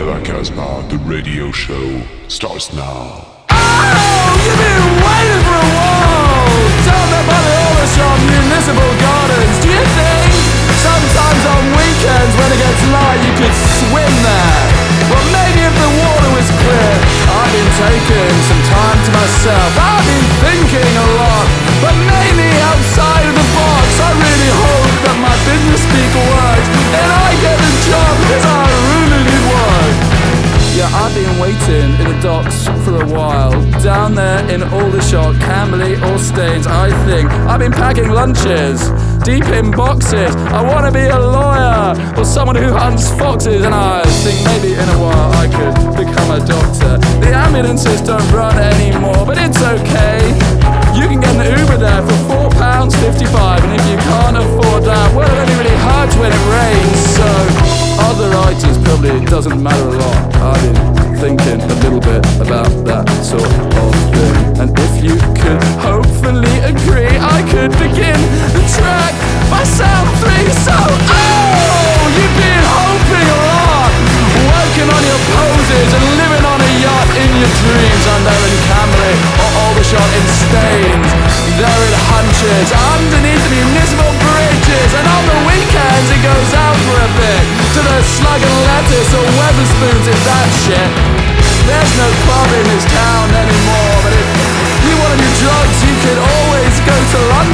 Rock La Casbah, the radio show, starts now. Oh, you've been waiting for a while Down there by the Aldershot Municipal Gardens Do you think sometimes on weekends when it gets light you could swim there? Well, maybe if the water was clear I've been taking some time to myself I've been thinking a lot But maybe outside of the box I really hope that my business speak I've been waiting in the docks for a while. Down there in Aldershot, Camberley, or Staines, I think. I've been packing lunches, deep in boxes. I want to be a lawyer or someone who hunts foxes. And I think maybe in a while I could become a doctor. The ambulances don't run anymore, but it's okay. You can get an Uber there for £4.55, and if you can't afford that, well, it only really hurts when it rains, so other writers probably doesn't matter a lot. I've been thinking a little bit about that sort of thing. And if you could hopefully agree, I could begin the track by sound three. So, oh, you've been hoping a lot, working on your poses and living on a yacht in your dreams. And there in Camberley or Aldershot in Staines. There it hunches underneath the municipal bridges, and on the weekends it goes out for a bit to the slug and lettuce or Weatherspoons if that shit. There's no club in this town anymore, but if you want to do drugs, you could always go to London.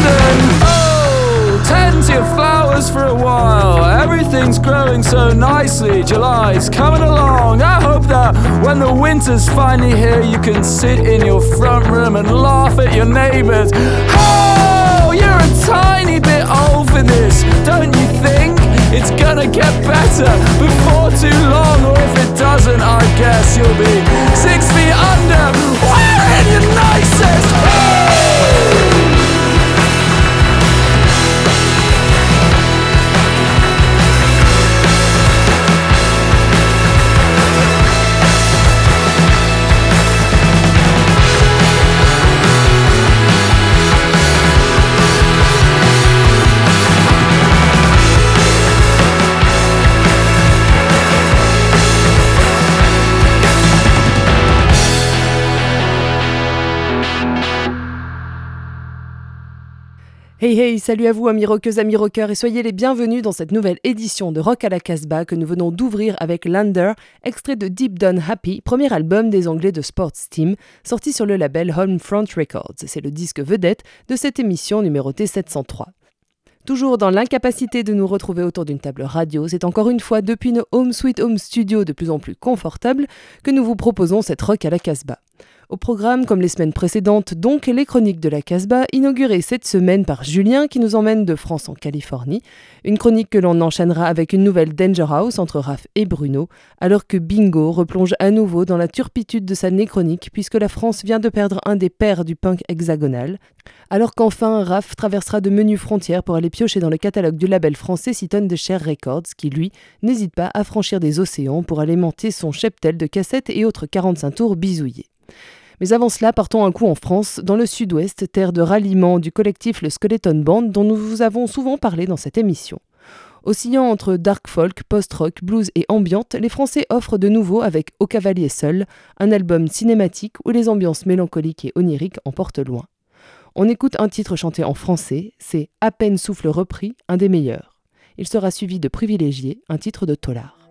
Everything's growing so nicely. July's coming along. I hope that when the winter's finally here, you can sit in your front room and laugh at your neighbors. Oh, you're a tiny bit old for this, don't you think? It's gonna get better before too long, or if it doesn't, I guess you'll be six feet under, wearing your nicest. Hey! Hey hey, salut à vous amis rockeuses, amis rockeurs et soyez les bienvenus dans cette nouvelle édition de Rock à la Casbah que nous venons d'ouvrir avec Lander, extrait de Deep Down Happy, premier album des Anglais de Sports Team, sorti sur le label Homefront Records. C'est le disque vedette de cette émission numérotée 703. Toujours dans l'incapacité de nous retrouver autour d'une table radio, c'est encore une fois depuis nos Home Sweet Home Studio de plus en plus confortables que nous vous proposons cette rock à la Casbah. Au programme, comme les semaines précédentes, donc les chroniques de la Casbah, inaugurées cette semaine par Julien qui nous emmène de France en Californie. Une chronique que l'on enchaînera avec une nouvelle Danger House entre Raph et Bruno, alors que Bingo replonge à nouveau dans la turpitude de sa néchronique puisque la France vient de perdre un des pères du punk hexagonal. Alors qu'enfin, Raph traversera de menus frontières pour aller piocher dans le catalogue du label français Citon de Cher Records, qui lui n'hésite pas à franchir des océans pour alimenter son cheptel de cassettes et autres 45 tours bisouillés. Mais avant cela, partons un coup en France, dans le sud-ouest, terre de ralliement du collectif Le Skeleton Band dont nous vous avons souvent parlé dans cette émission. Oscillant entre dark folk, post-rock, blues et ambiante, les Français offrent de nouveau avec Au Cavalier Seul, un album cinématique où les ambiances mélancoliques et oniriques en portent loin. On écoute un titre chanté en français, c'est À peine souffle repris, un des meilleurs. Il sera suivi de Privilégié, un titre de Tollard.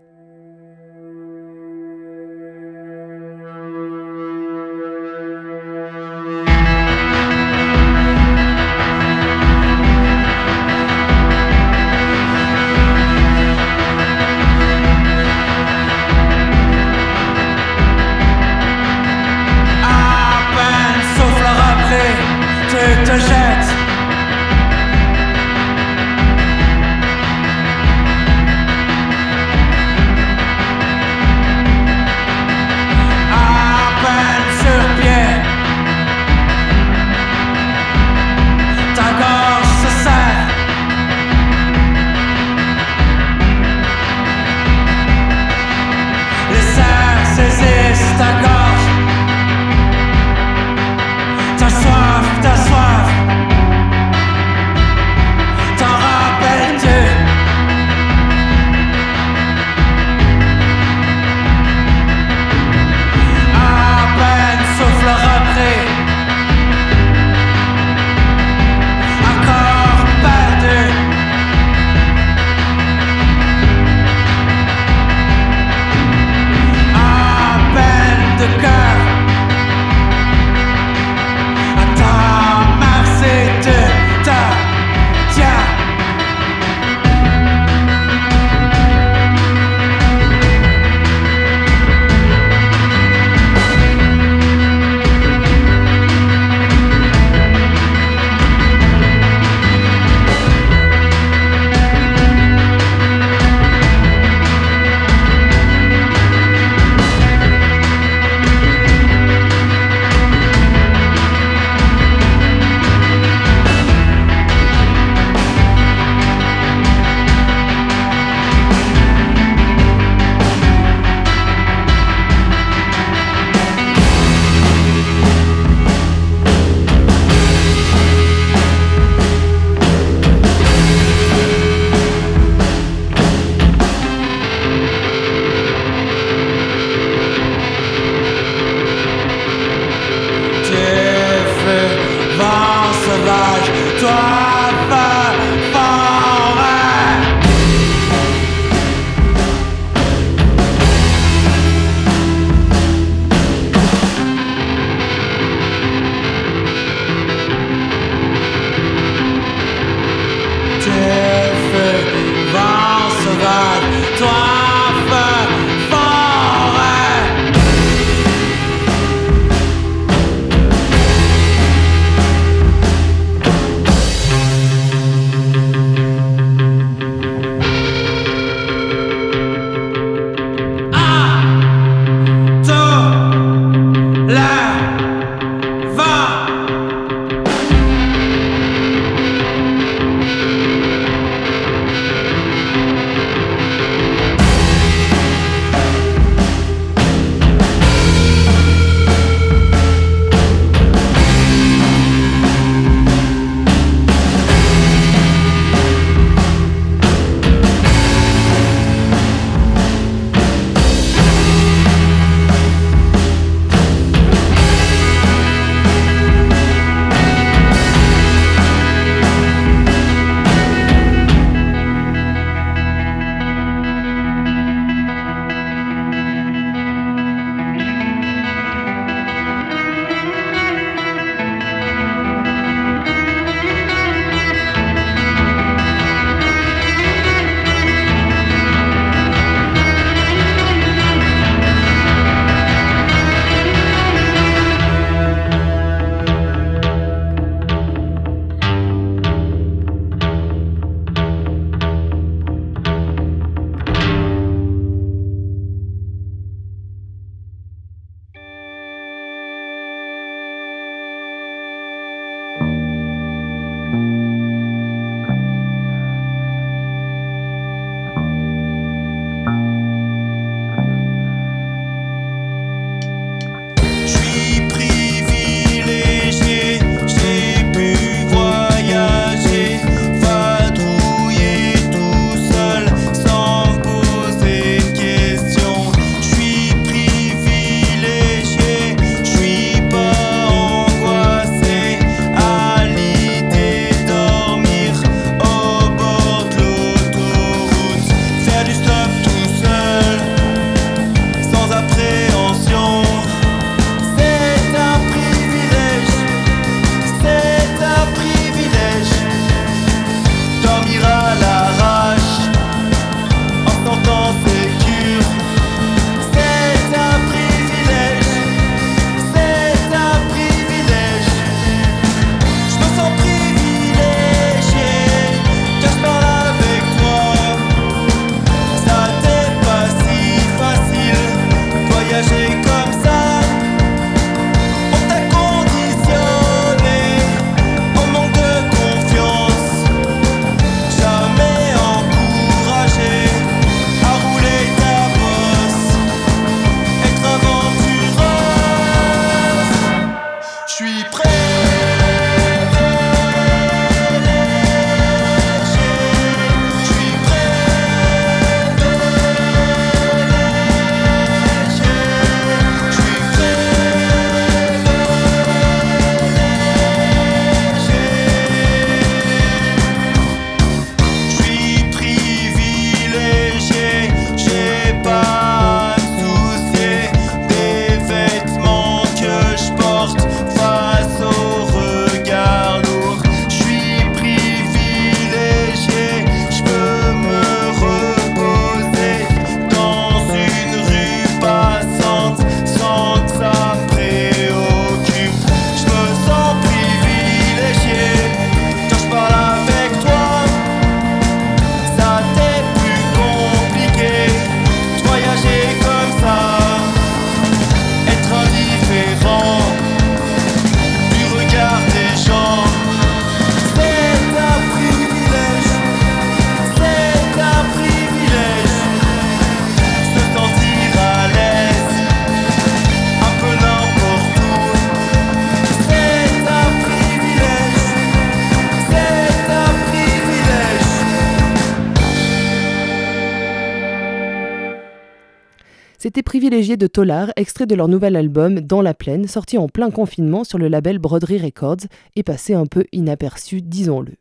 Privilégié de Tolar, extrait de leur nouvel album Dans la plaine, sorti en plein confinement sur le label Broderie Records et passé un peu inaperçu, disons-le.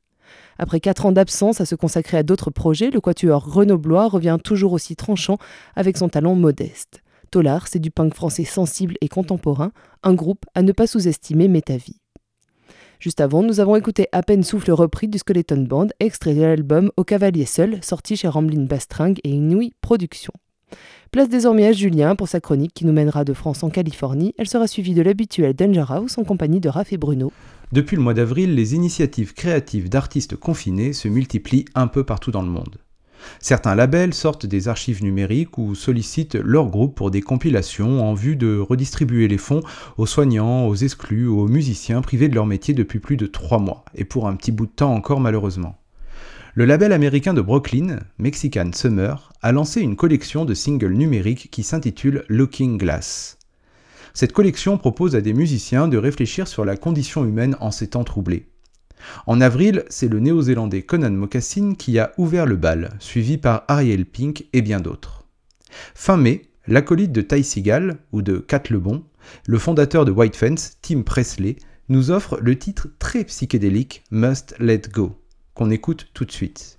Après quatre ans d'absence à se consacrer à d'autres projets, le quatuor grenoblois revient toujours aussi tranchant avec son talent modeste. Tolar, c'est du punk français sensible et contemporain, un groupe à ne pas sous-estimer Métavie. Juste avant, nous avons écouté À peine souffle repris du Skeleton Band, extrait de l'album Au cavalier seul, sorti chez Ramblin' Bastring et Inouï Productions. Place désormais à Julien pour sa chronique qui nous mènera de France en Californie. Elle sera suivie de l'habituel Danger House en compagnie de Raph et Bruno. Depuis le mois d'avril, les initiatives créatives d'artistes confinés se multiplient un peu partout dans le monde. Certains labels sortent des archives numériques ou sollicitent leur groupe pour des compilations en vue de redistribuer les fonds aux soignants, aux exclus, aux musiciens privés de leur métier depuis plus de trois mois, et pour un petit bout de temps encore malheureusement. Le label américain de Brooklyn, Mexican Summer, a lancé une collection de singles numériques qui s'intitule Looking Glass. Cette collection propose à des musiciens de réfléchir sur la condition humaine en ces temps troublés. En avril, c'est le néo-zélandais Conan Mocassin qui a ouvert le bal, suivi par Ariel Pink et bien d'autres. Fin mai, l'acolyte de Ty Seagal, ou de Kat Lebon, le fondateur de White Fence, Tim Presley, nous offre le titre très psychédélique Must Let Go qu'on écoute tout de suite.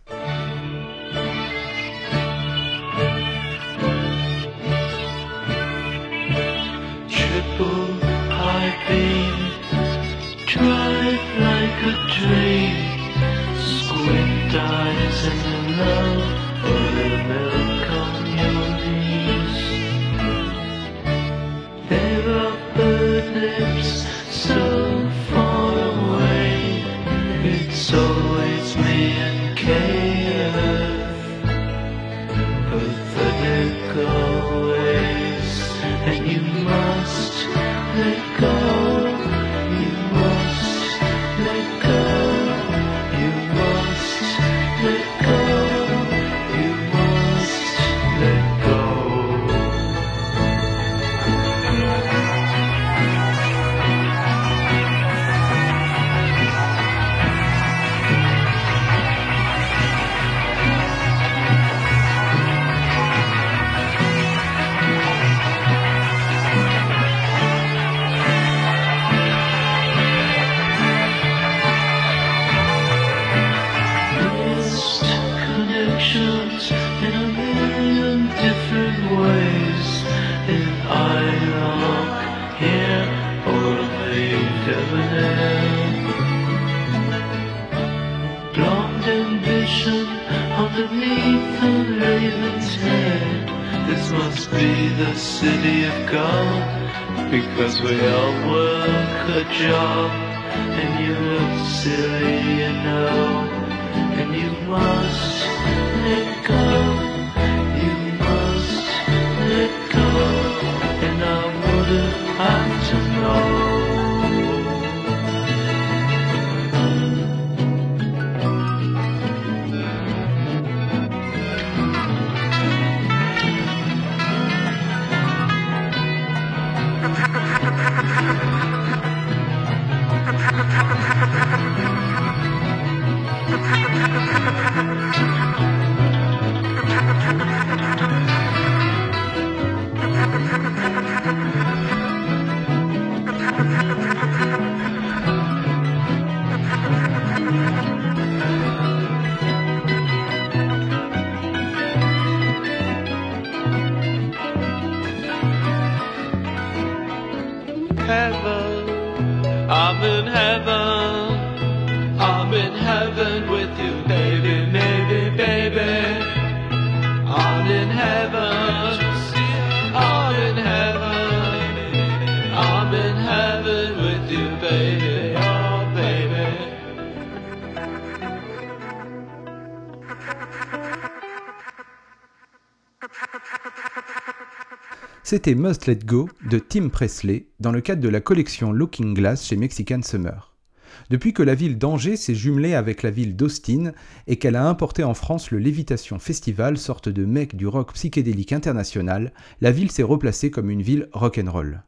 City of God because we all work a job and you look silly, you know. And you must C'était Must Let Go de Tim Presley dans le cadre de la collection Looking Glass chez Mexican Summer. Depuis que la ville d'Angers s'est jumelée avec la ville d'Austin et qu'elle a importé en France le Lévitation Festival, sorte de mec du rock psychédélique international, la ville s'est replacée comme une ville rock'n'roll.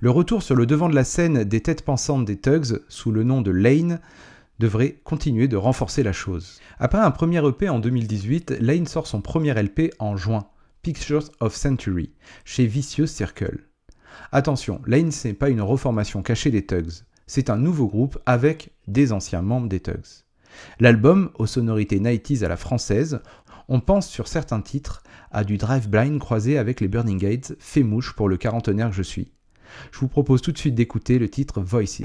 Le retour sur le devant de la scène des têtes pensantes des Tugs, sous le nom de Lane, devrait continuer de renforcer la chose. Après un premier EP en 2018, Lane sort son premier LP en juin, Pictures of Century, chez Vicious Circle. Attention, là ce n'est pas une reformation cachée des Tugs, c'est un nouveau groupe avec des anciens membres des Tugs. L'album, aux sonorités 90s à la française, on pense sur certains titres à du Drive Blind croisé avec les Burning Gates, fait mouche pour le quarantenaire que je suis. Je vous propose tout de suite d'écouter le titre Voices.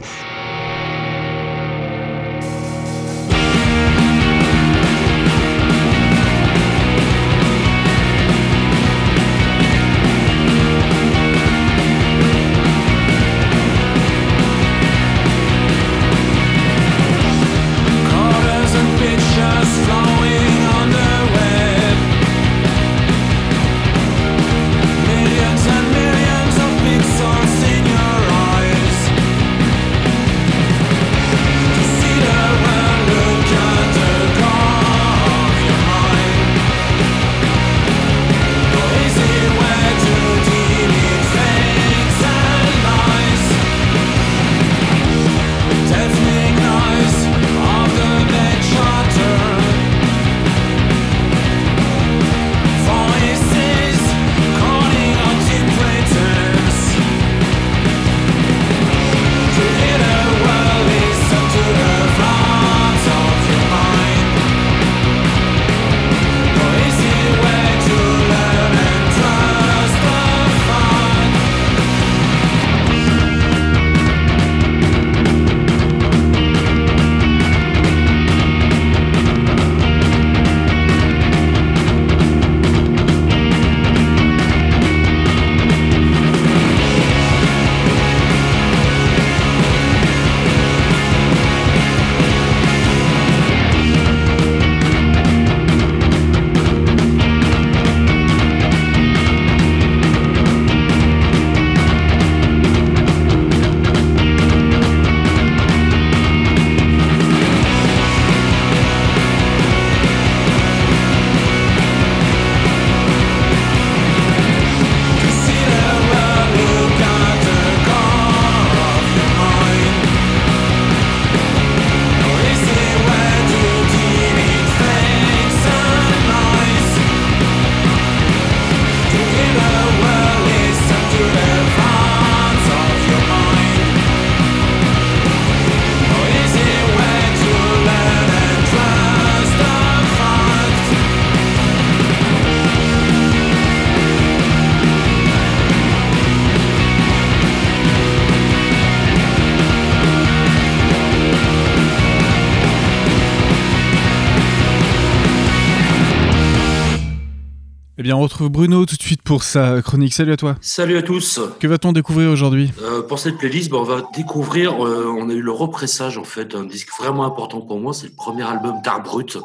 Retrouve Bruno tout de suite pour sa chronique. Salut à toi. Salut à tous. Que va-t-on découvrir aujourd'hui? Euh, pour cette playlist, bah, on va découvrir, euh, on a eu le repressage en fait, un disque vraiment important pour moi, c'est le premier album d'Art Brut,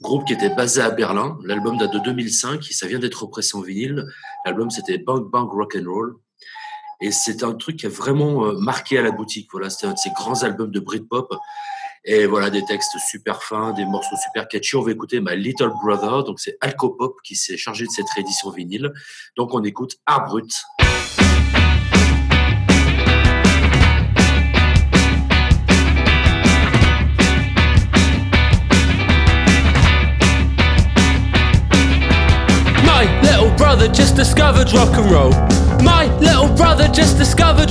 groupe qui était basé à Berlin. L'album date de 2005 et ça vient d'être repressé en vinyle. L'album c'était Bang Bang Rock and Roll et c'est un truc qui a vraiment euh, marqué à la boutique. Voilà, c'était un de ces grands albums de Britpop et voilà des textes super fins, des morceaux super catchy. On va écouter My Little Brother, donc c'est Alcopop qui s'est chargé de cette réédition vinyle. Donc on écoute Art Brut. Just discovered. My little brother just discovered.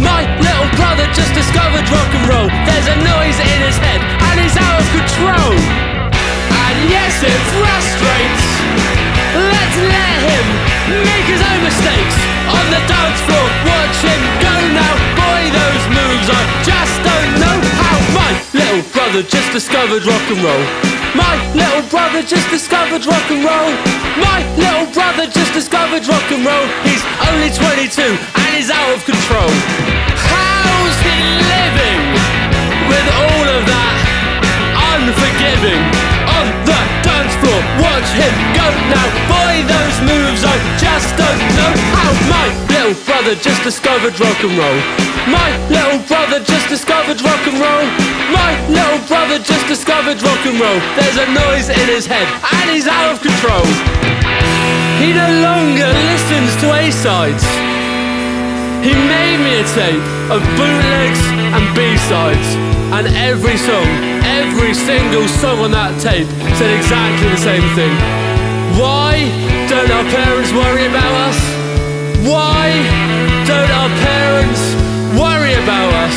My little brother just discovered rock and roll. There's a noise in his head and he's out of control. And yes, it frustrates. Let's let him make his own mistakes on the dance floor. Watch him go now. Boy, those moves I just don't know little brother just discovered rock and roll. My little brother just discovered rock and roll. My little brother just discovered rock and roll. He's only 22 and he's out of control. How's he living with all of that unforgiving? Floor, watch him go now. Boy, those moves I just don't know how. My little brother just discovered rock and roll. My little brother just discovered rock and roll. My little brother just discovered rock and roll. There's a noise in his head and he's out of control. He no longer listens to A-sides. He made me a tape of bootlegs and B-sides. And every song, every single song on that tape said exactly the same thing. Why don't our parents worry about us? Why don't our parents worry about us?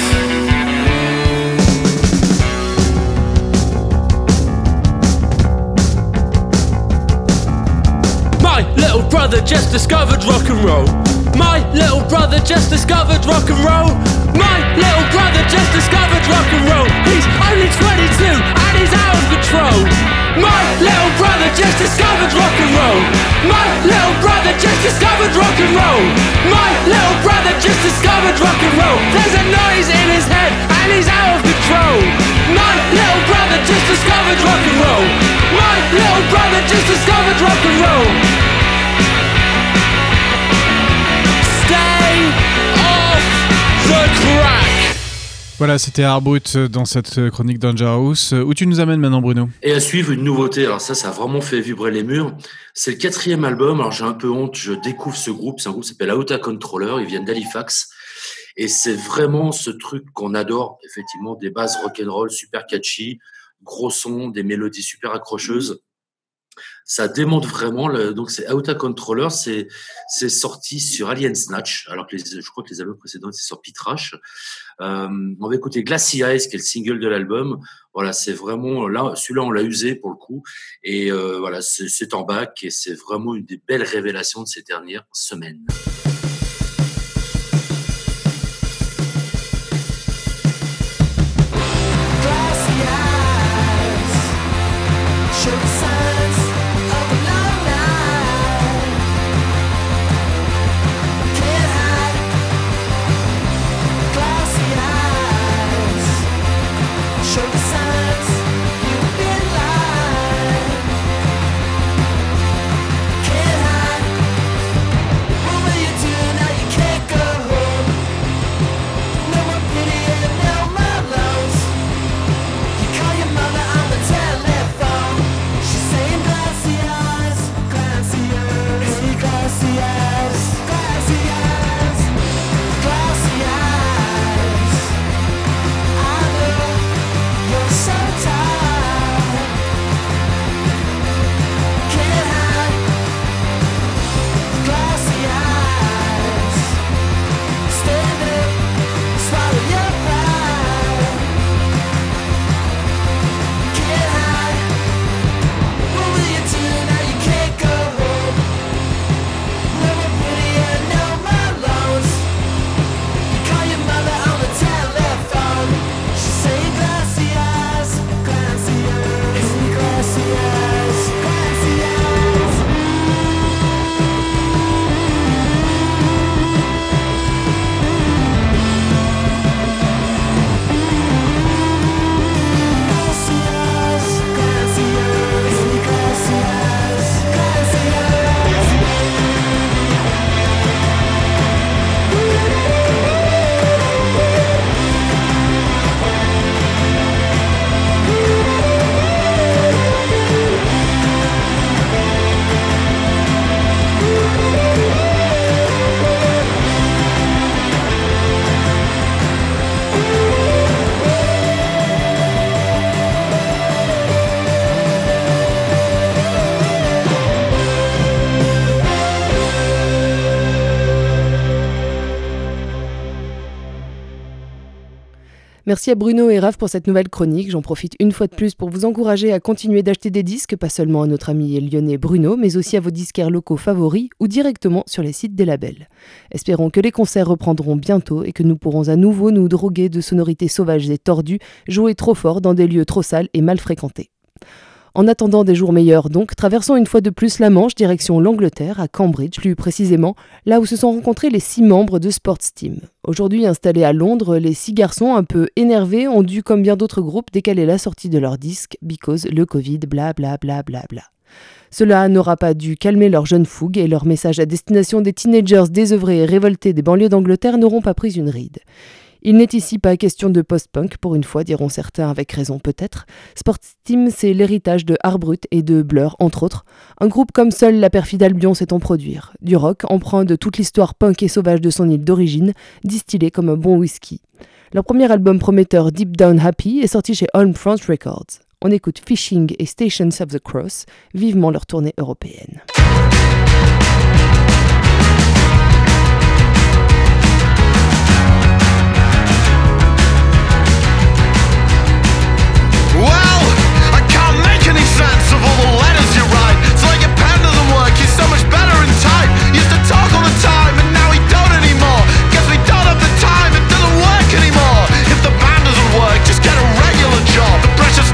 My little brother just discovered rock and roll. My little brother just discovered rock and roll. My little brother just discovered rock and roll. He's only 22 and he's out of control. My little brother just discovered rock and roll. My little brother just discovered rock and roll. My little brother just discovered rock and roll. There's C'était Arbrut dans cette chronique Dangerous. Où tu nous amènes maintenant, Bruno? Et à suivre une nouveauté, alors ça, ça a vraiment fait vibrer les murs. C'est le quatrième album, alors j'ai un peu honte, je découvre ce groupe, c'est un groupe qui s'appelle Auta Controller, ils viennent d'Halifax. Et c'est vraiment ce truc qu'on adore, effectivement, des bases rock'n'roll super catchy, gros son, des mélodies super accrocheuses. Ça démonte vraiment, donc c'est Auta Controller, c'est, sorti sur Alien Snatch, alors que je crois que les albums précédents c'est sur Pitrash. Euh, on va écouter Glassy Eyes, qui est le single de l'album. Voilà, c'est vraiment là, celui-là on l'a usé pour le coup, et euh, voilà, c'est en bac et c'est vraiment une des belles révélations de ces dernières semaines. Merci à Bruno et Raph pour cette nouvelle chronique. J'en profite une fois de plus pour vous encourager à continuer d'acheter des disques, pas seulement à notre ami lyonnais Bruno, mais aussi à vos disquaires locaux favoris ou directement sur les sites des labels. Espérons que les concerts reprendront bientôt et que nous pourrons à nouveau nous droguer de sonorités sauvages et tordues, jouer trop fort dans des lieux trop sales et mal fréquentés. En attendant des jours meilleurs, donc, traversons une fois de plus la Manche, direction l'Angleterre, à Cambridge plus précisément, là où se sont rencontrés les six membres de Sports Team. Aujourd'hui installés à Londres, les six garçons, un peu énervés, ont dû, comme bien d'autres groupes, décaler la sortie de leur disque, because le Covid, bla bla bla bla bla. Cela n'aura pas dû calmer leur jeune fougue et leurs messages à destination des teenagers désœuvrés et révoltés des banlieues d'Angleterre n'auront pas pris une ride. Il n'est ici pas question de post-punk, pour une fois, diront certains avec raison peut-être. Sports Team, c'est l'héritage de Harbrut et de Blur, entre autres. Un groupe comme seul la perfide Albion sait en produire. Du rock, emprunt de toute l'histoire punk et sauvage de son île d'origine, distillé comme un bon whisky. Leur premier album prometteur, Deep Down Happy, est sorti chez Front Records. On écoute Fishing et Stations of the Cross, vivement leur tournée européenne. Any sense of all the letters you write. So like your pen doesn't work, he's so much better in type. Used to talk all the time, and now he don't anymore. Guess we don't have the time, it doesn't work anymore. If the band doesn't work, just get a regular job. The pressure's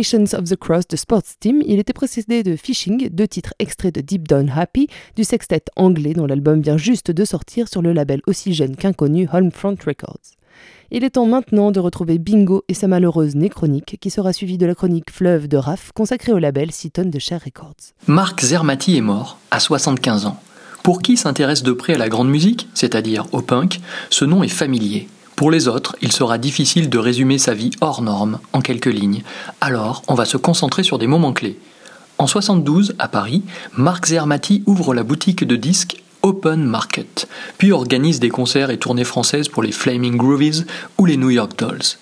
Of the Cross de Sports Team. Il était précédé de Fishing, deux titres extraits de Deep Down Happy, du sextet anglais dont l'album vient juste de sortir sur le label aussi jeune qu'inconnu Homefront Records. Il est temps maintenant de retrouver Bingo et sa malheureuse néchronique, qui sera suivie de la chronique Fleuve de Raph, consacrée au label 6 tonnes de Cher Records. Marc Zermati est mort à 75 ans. Pour qui s'intéresse de près à la grande musique, c'est-à-dire au punk, ce nom est familier. Pour les autres, il sera difficile de résumer sa vie hors norme en quelques lignes. Alors, on va se concentrer sur des moments clés. En 72, à Paris, Marc Zermati ouvre la boutique de disques Open Market, puis organise des concerts et tournées françaises pour les Flaming Groovies ou les New York Dolls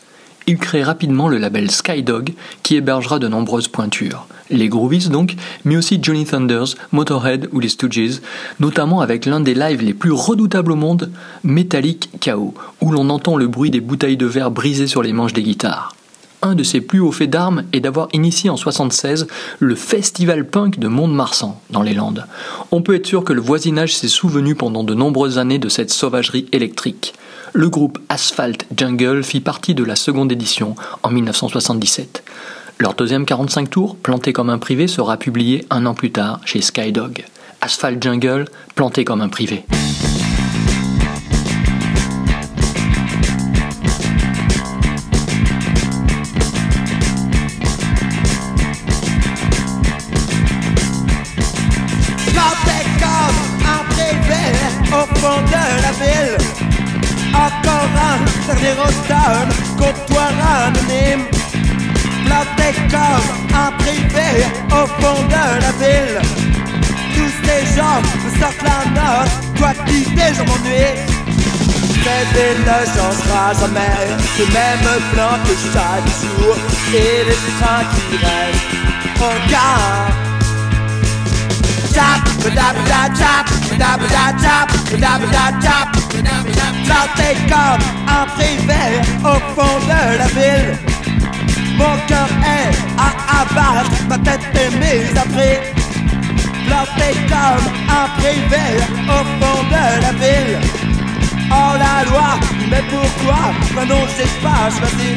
il crée rapidement le label Skydog qui hébergera de nombreuses pointures. Les Groovies donc, mais aussi Johnny Thunders, Motorhead ou les Stooges, notamment avec l'un des lives les plus redoutables au monde, Metallic Chaos, où l'on entend le bruit des bouteilles de verre brisées sur les manches des guitares. Un de ses plus hauts faits d'armes est d'avoir initié en 76 le festival punk de Mont-de-Marsan, dans les Landes. On peut être sûr que le voisinage s'est souvenu pendant de nombreuses années de cette sauvagerie électrique le groupe Asphalt Jungle fit partie de la seconde édition en 1977. Leur deuxième 45 tours, planté comme un privé, sera publié un an plus tard chez Skydog. Asphalt Jungle, planté comme un privé. Comme un privé au fond de la ville. Tous ces gens me sortent la note. Toi quitter, je m'ennuie. Cette ville ne jamais Le même plan que chaque jour Et les trains qui restent en gare Tap, da da tap, da da tap, da da comme un privé au fond de la ville Mon cœur est à abattre, ma tête est mise à prix Planté comme un privé au fond de la ville Oh la loi, mais pourquoi Maintenant j'ai pas choisi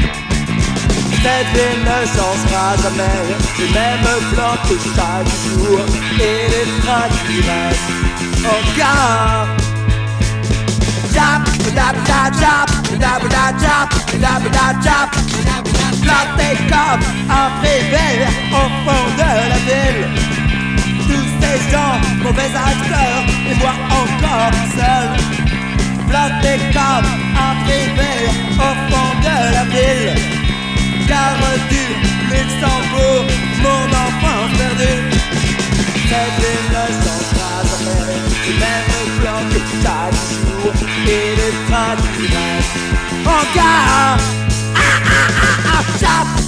cette ville ne changera jamais Le même plan que chaque jour Et les Planté comme un privé au fond de la ville. Tous ces gens, mauvais acteurs Et moi encore seul Planté comme un privé au fond de la ville. Gare du Luxembourg, mon enfant perdu. Cette ville ne changera jamais Le même que chaque jour Et les trains qui restent en gare. Ah ah ah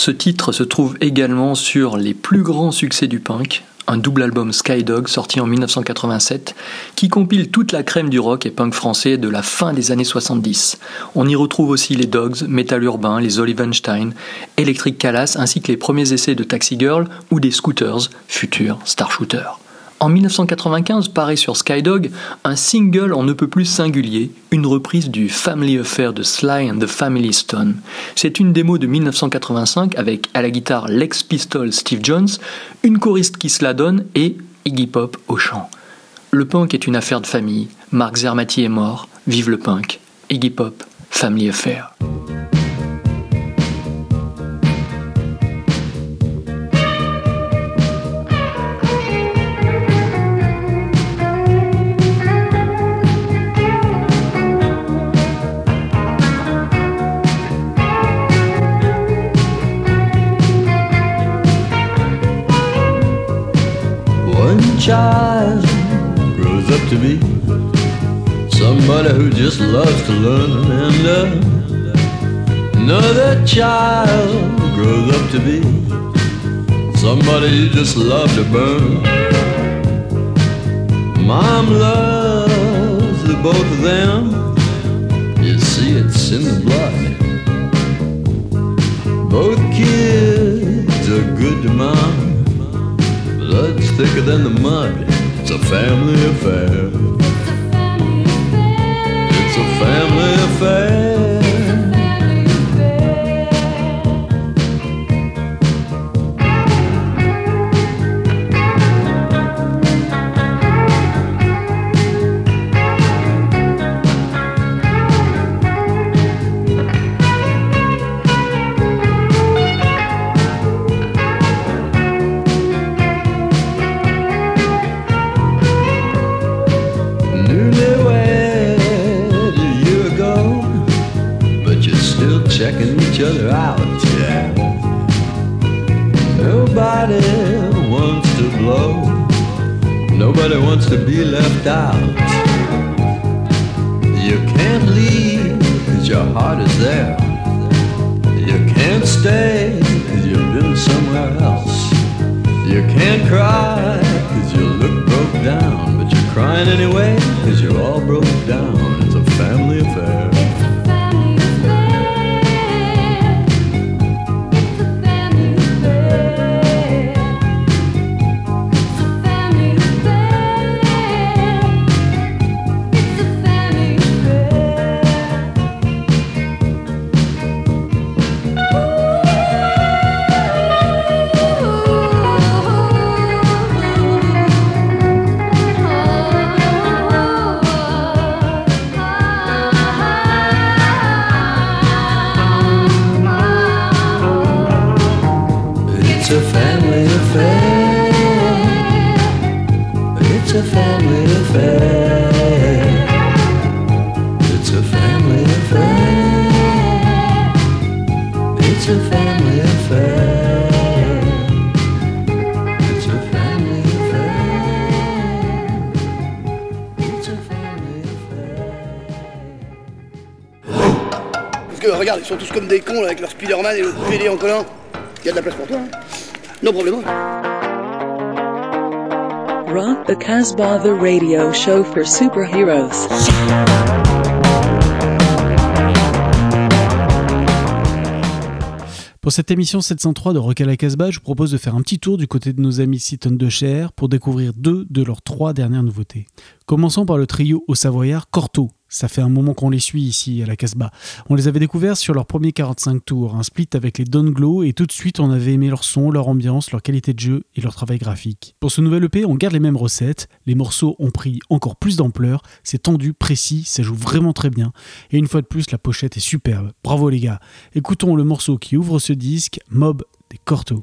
ce titre se trouve également sur les plus grands succès du punk, un double album Skydog sorti en 1987 qui compile toute la crème du rock et punk français de la fin des années 70. On y retrouve aussi les Dogs, Metal Urbain, les Olivenstein, Electric Calas ainsi que les premiers essais de Taxi Girl ou des Scooters, futurs Star Shooter. En 1995 paraît sur Skydog un single en ne peut plus singulier, une reprise du Family Affair de Sly and the Family Stone. C'est une démo de 1985 avec à la guitare l'ex Pistol Steve Jones, une choriste qui se la donne et Iggy Pop au chant. Le punk est une affaire de famille, Mark Zermati est mort, vive le punk, Iggy Pop, Family Affair. Be somebody who just loves to learn and love. Another child grows up to be somebody you just love to burn. Mom loves the both of them. You see, it's in the blood. Both kids are good to mom. Blood's thicker than the mud. It's a family affair. It's a family affair. Que regarde, ils sont tous comme des cons là, avec leur Spider-Man et le PD en collant. Il y a de la place pour toi. Hein. Non problème. Rock the Casbah, the radio show for superheroes. Pour cette émission 703 de Rock à la Casbah, je vous propose de faire un petit tour du côté de nos amis Seaton de Cher pour découvrir deux de leurs trois dernières nouveautés. Commençons par le trio au Savoyard Corto. Ça fait un moment qu'on les suit ici à la Casbah. On les avait découverts sur leur premier 45 tours, un split avec les Don Glow, et tout de suite on avait aimé leur son, leur ambiance, leur qualité de jeu et leur travail graphique. Pour ce nouvel EP, on garde les mêmes recettes, les morceaux ont pris encore plus d'ampleur, c'est tendu, précis, ça joue vraiment très bien, et une fois de plus la pochette est superbe. Bravo les gars. Écoutons le morceau qui ouvre ce disque, Mob des Corto.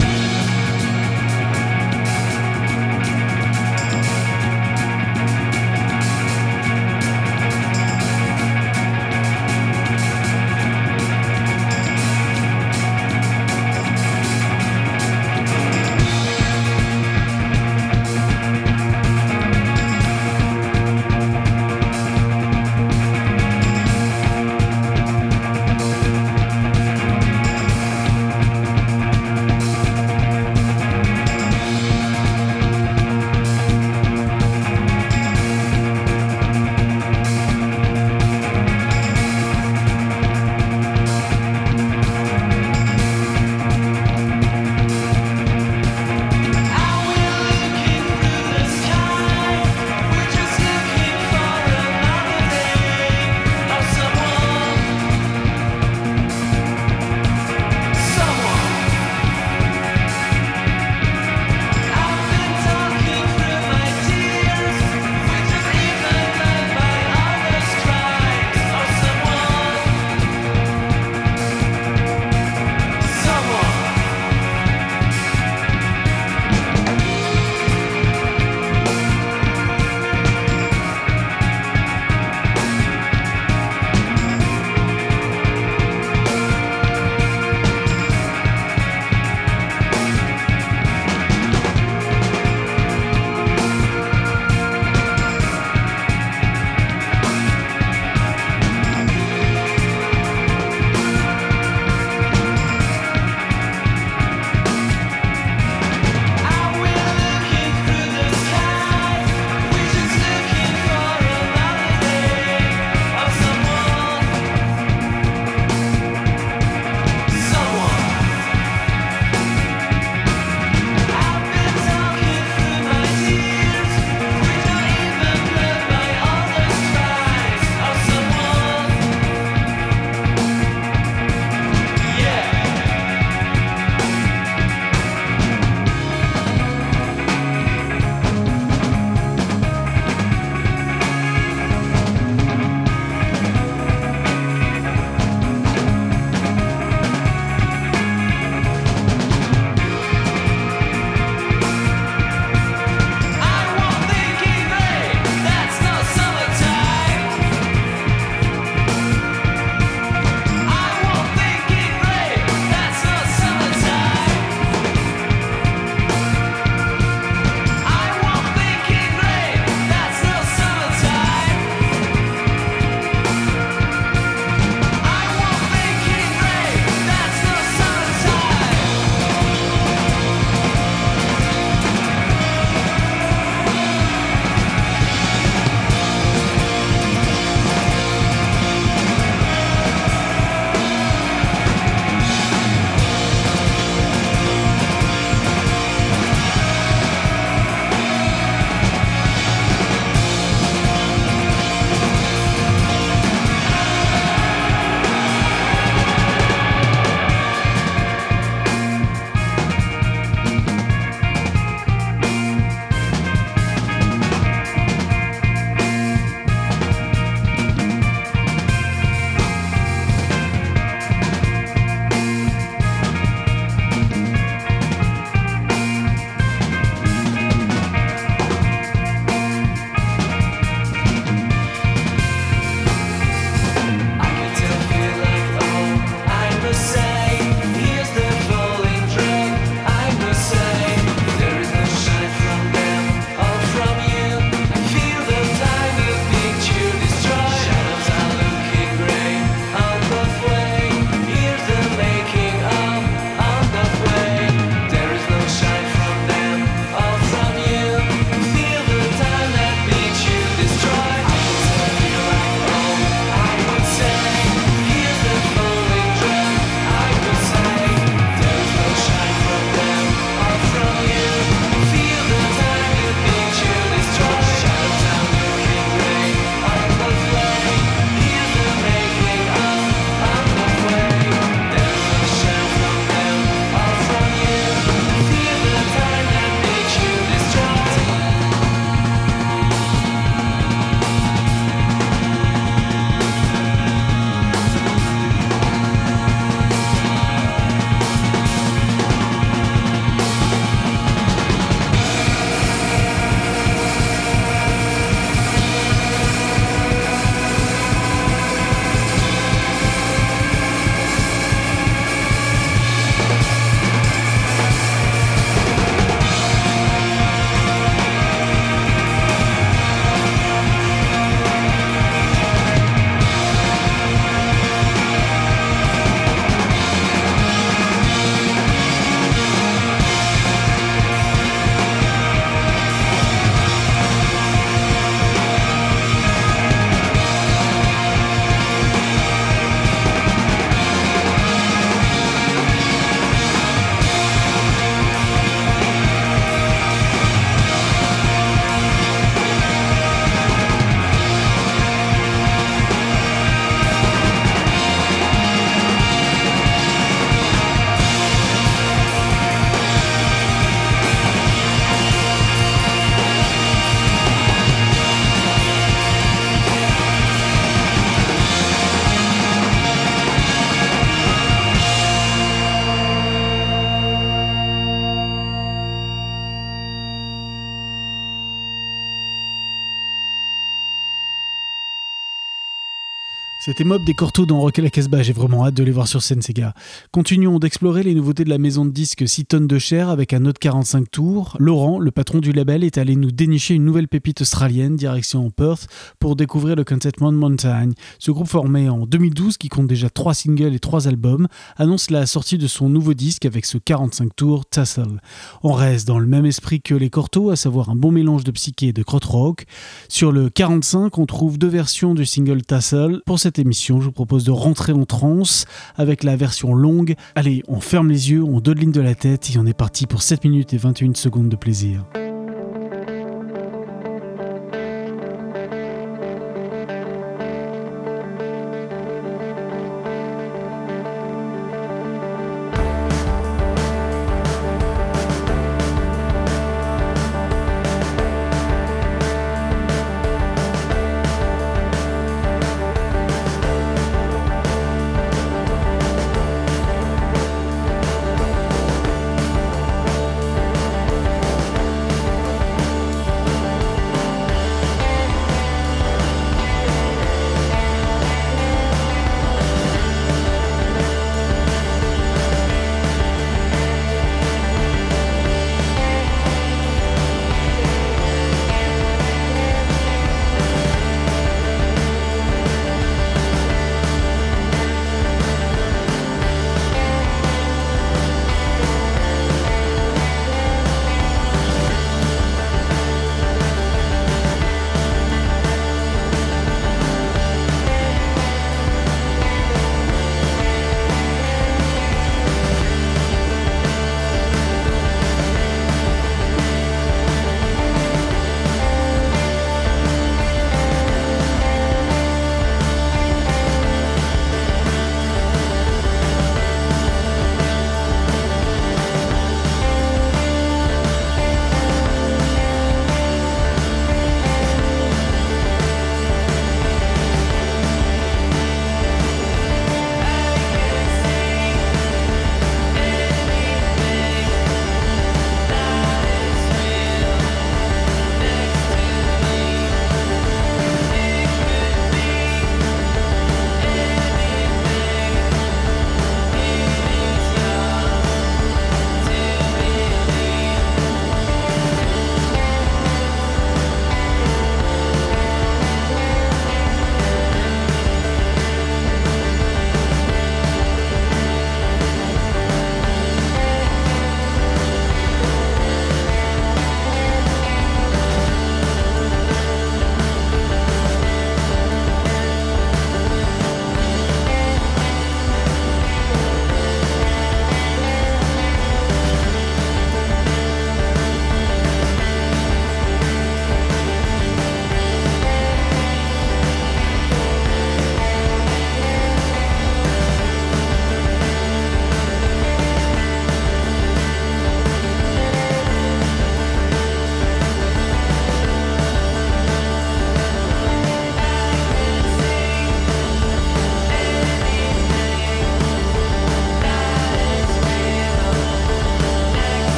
C'était Mob des Cortos dans Rock et la Casbah, j'ai vraiment hâte de les voir sur scène ces gars. Continuons d'explorer les nouveautés de la maison de disques 6 tonnes de chair avec un autre 45 tours. Laurent, le patron du label, est allé nous dénicher une nouvelle pépite australienne, direction Perth, pour découvrir le Contentment Mountain. Ce groupe formé en 2012, qui compte déjà 3 singles et 3 albums, annonce la sortie de son nouveau disque avec ce 45 tours Tassel. On reste dans le même esprit que les Cortos, à savoir un bon mélange de psyché et de krautrock. Sur le 45, on trouve deux versions du single Tassel. Pour cette émission, je vous propose de rentrer en transe avec la version longue. Allez, on ferme les yeux, on dodeline de la tête et on est parti pour 7 minutes et 21 secondes de plaisir.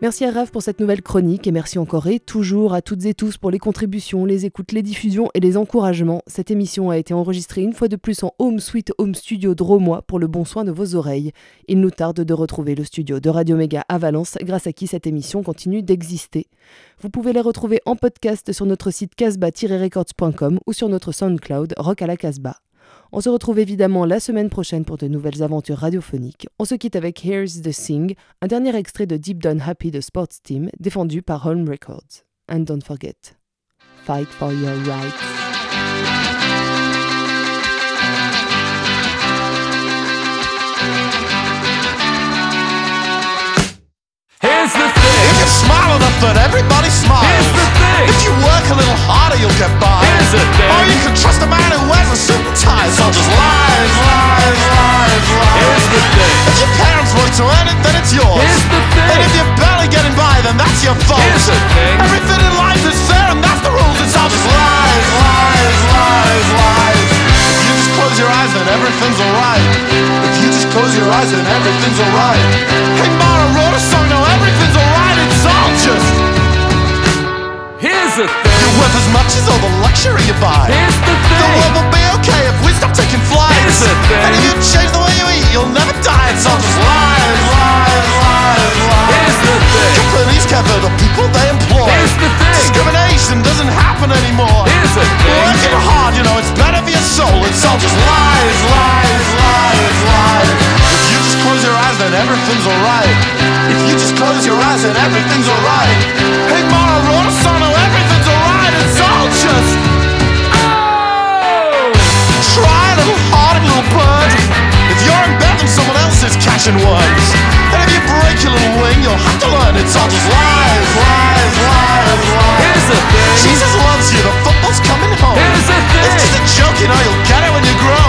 Merci à Raph pour cette nouvelle chronique et merci encore et toujours à toutes et tous pour les contributions, les écoutes, les diffusions et les encouragements. Cette émission a été enregistrée une fois de plus en Home Suite Home Studio Dromois pour le bon soin de vos oreilles. Il nous tarde de retrouver le studio de Radio Méga à Valence grâce à qui cette émission continue d'exister. Vous pouvez les retrouver en podcast sur notre site casbah-records.com ou sur notre SoundCloud Rock à la Casbah. On se retrouve évidemment la semaine prochaine pour de nouvelles aventures radiophoniques. On se quitte avec Here's the Sing, un dernier extrait de Deep Down Happy de Sports Team, défendu par Home Records. And don't forget, fight for your rights. Here's the smile enough that everybody smiles. Here's the thing. If you work a little harder, you'll get by. Here's the thing. Or you can trust a man who wears a suit and tie. It's all just lies, lies, lies, lies. Here's the thing. If your parents work to earn it, then it's yours. Here's the thing. And if you're barely getting by, then that's your fault. Here's the thing. Everything in life is fair, and that's the rules. It's all just lies, lies, lies, lies. If you just close your eyes, then everything's alright. If you just close your eyes, then everything's alright. Hey, Mara wrote a song, now just. Here's the thing. You're worth as much as all the luxury you buy. Here's the thing. The world will be okay if we stop taking flights. Here's the thing. And if you change the way you eat, you'll never die. It's all just lies, lies, lies, lies. Here's the thing. Companies cover the people they employ. Here's the thing. Discrimination doesn't happen anymore. Here's the thing. Working hard, you know, it's better for your soul. It's all just lies, lies, lies, lies. If you just close your eyes, then everything's alright. If you close your eyes and everything's alright. Hey, Mara Rosano, oh, everything's alright. It's all just. Oh! Try, a little hearted little bird. If you're in bed, then someone else is catching ones. And if you break your little wing, you'll have to learn it's all just lies, lies, lies, lies. Here's the thing. Jesus loves you, the football's coming home. Here's the thing. It's just a joke, you know, you'll get it when you grow.